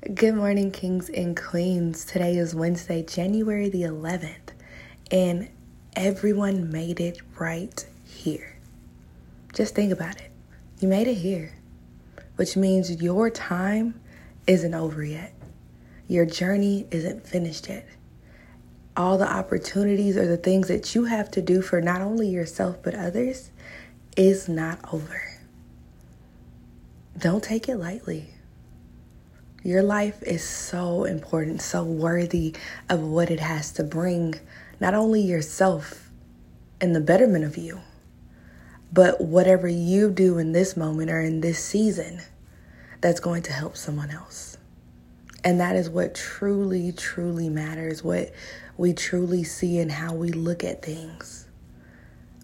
Good morning, kings and queens. Today is Wednesday, January the 11th, and everyone made it right here. Just think about it. You made it here, which means your time isn't over yet. Your journey isn't finished yet. All the opportunities or the things that you have to do for not only yourself but others is not over. Don't take it lightly. Your life is so important, so worthy of what it has to bring, not only yourself and the betterment of you, but whatever you do in this moment or in this season that's going to help someone else. And that is what truly, truly matters, what we truly see and how we look at things.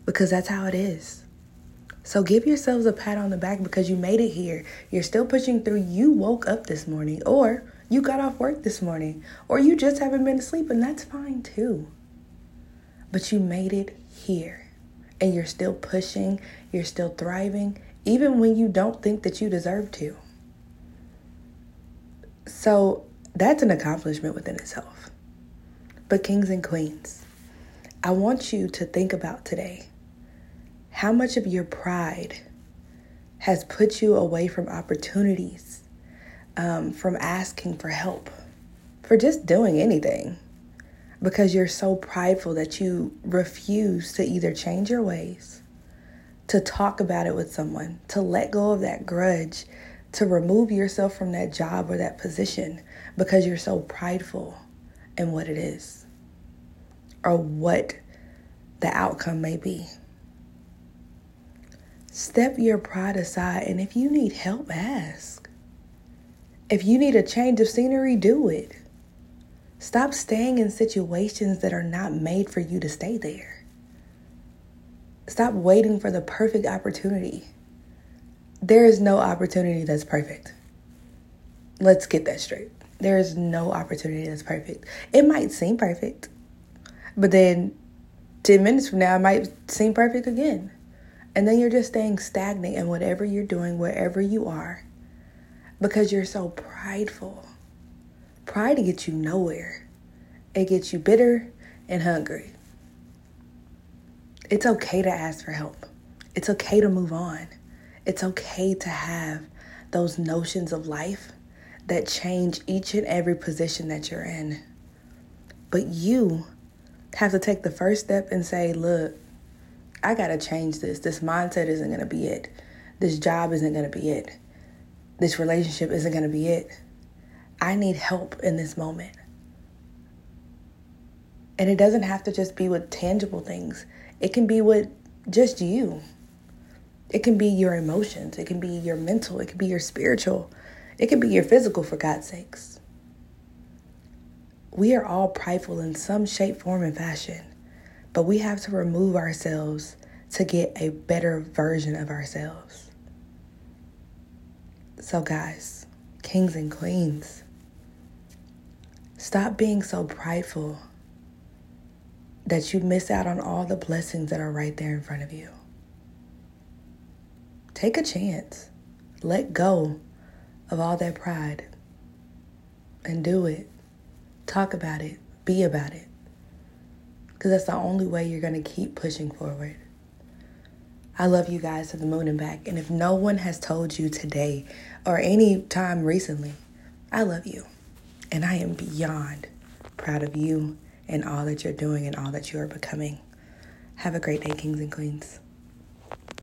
Because that's how it is. So give yourselves a pat on the back because you made it here. You're still pushing through. You woke up this morning, or you got off work this morning, or you just haven't been asleep, and that's fine too. But you made it here, and you're still pushing, you're still thriving, even when you don't think that you deserve to. So that's an accomplishment within itself. But, kings and queens, I want you to think about today how much of your pride has put you away from opportunities, um, from asking for help, for just doing anything? Because you're so prideful that you refuse to either change your ways, to talk about it with someone, to let go of that grudge, to remove yourself from that job or that position because you're so prideful in what it is or what the outcome may be. Step your pride aside, and if you need help, ask. If you need a change of scenery, do it. Stop staying in situations that are not made for you to stay there. Stop waiting for the perfect opportunity. There is no opportunity that's perfect. Let's get that straight. There is no opportunity that's perfect. It might seem perfect, but then 10 minutes from now, it might seem perfect again. And then you're just staying stagnant in whatever you're doing, wherever you are, because you're so prideful. Pride gets you nowhere, it gets you bitter and hungry. It's okay to ask for help, it's okay to move on, it's okay to have those notions of life that change each and every position that you're in. But you have to take the first step and say, look, I got to change this. This mindset isn't to be it. This job isn't to be it. This relationship isn't to be it. I need help in this moment. And it doesn't have to just be with tangible things, it can be with just you. It can be your emotions, it can be your mental, it can be your spiritual, it can be your physical, for God's sakes. We are all prideful in some shape, form, and fashion. But we have to remove ourselves to get a better version of ourselves. So, guys, kings and queens, stop being so prideful that you miss out on all the blessings that are right there in front of you. Take a chance. Let go of all that pride and do it. Talk about it. Be about it because that's the only way you're going to keep pushing forward. I love you guys to the moon and back. And if no one has told you today or any time recently, I love you. And I am beyond proud of you and all that you're doing and all that you are becoming. Have a great day, kings and queens.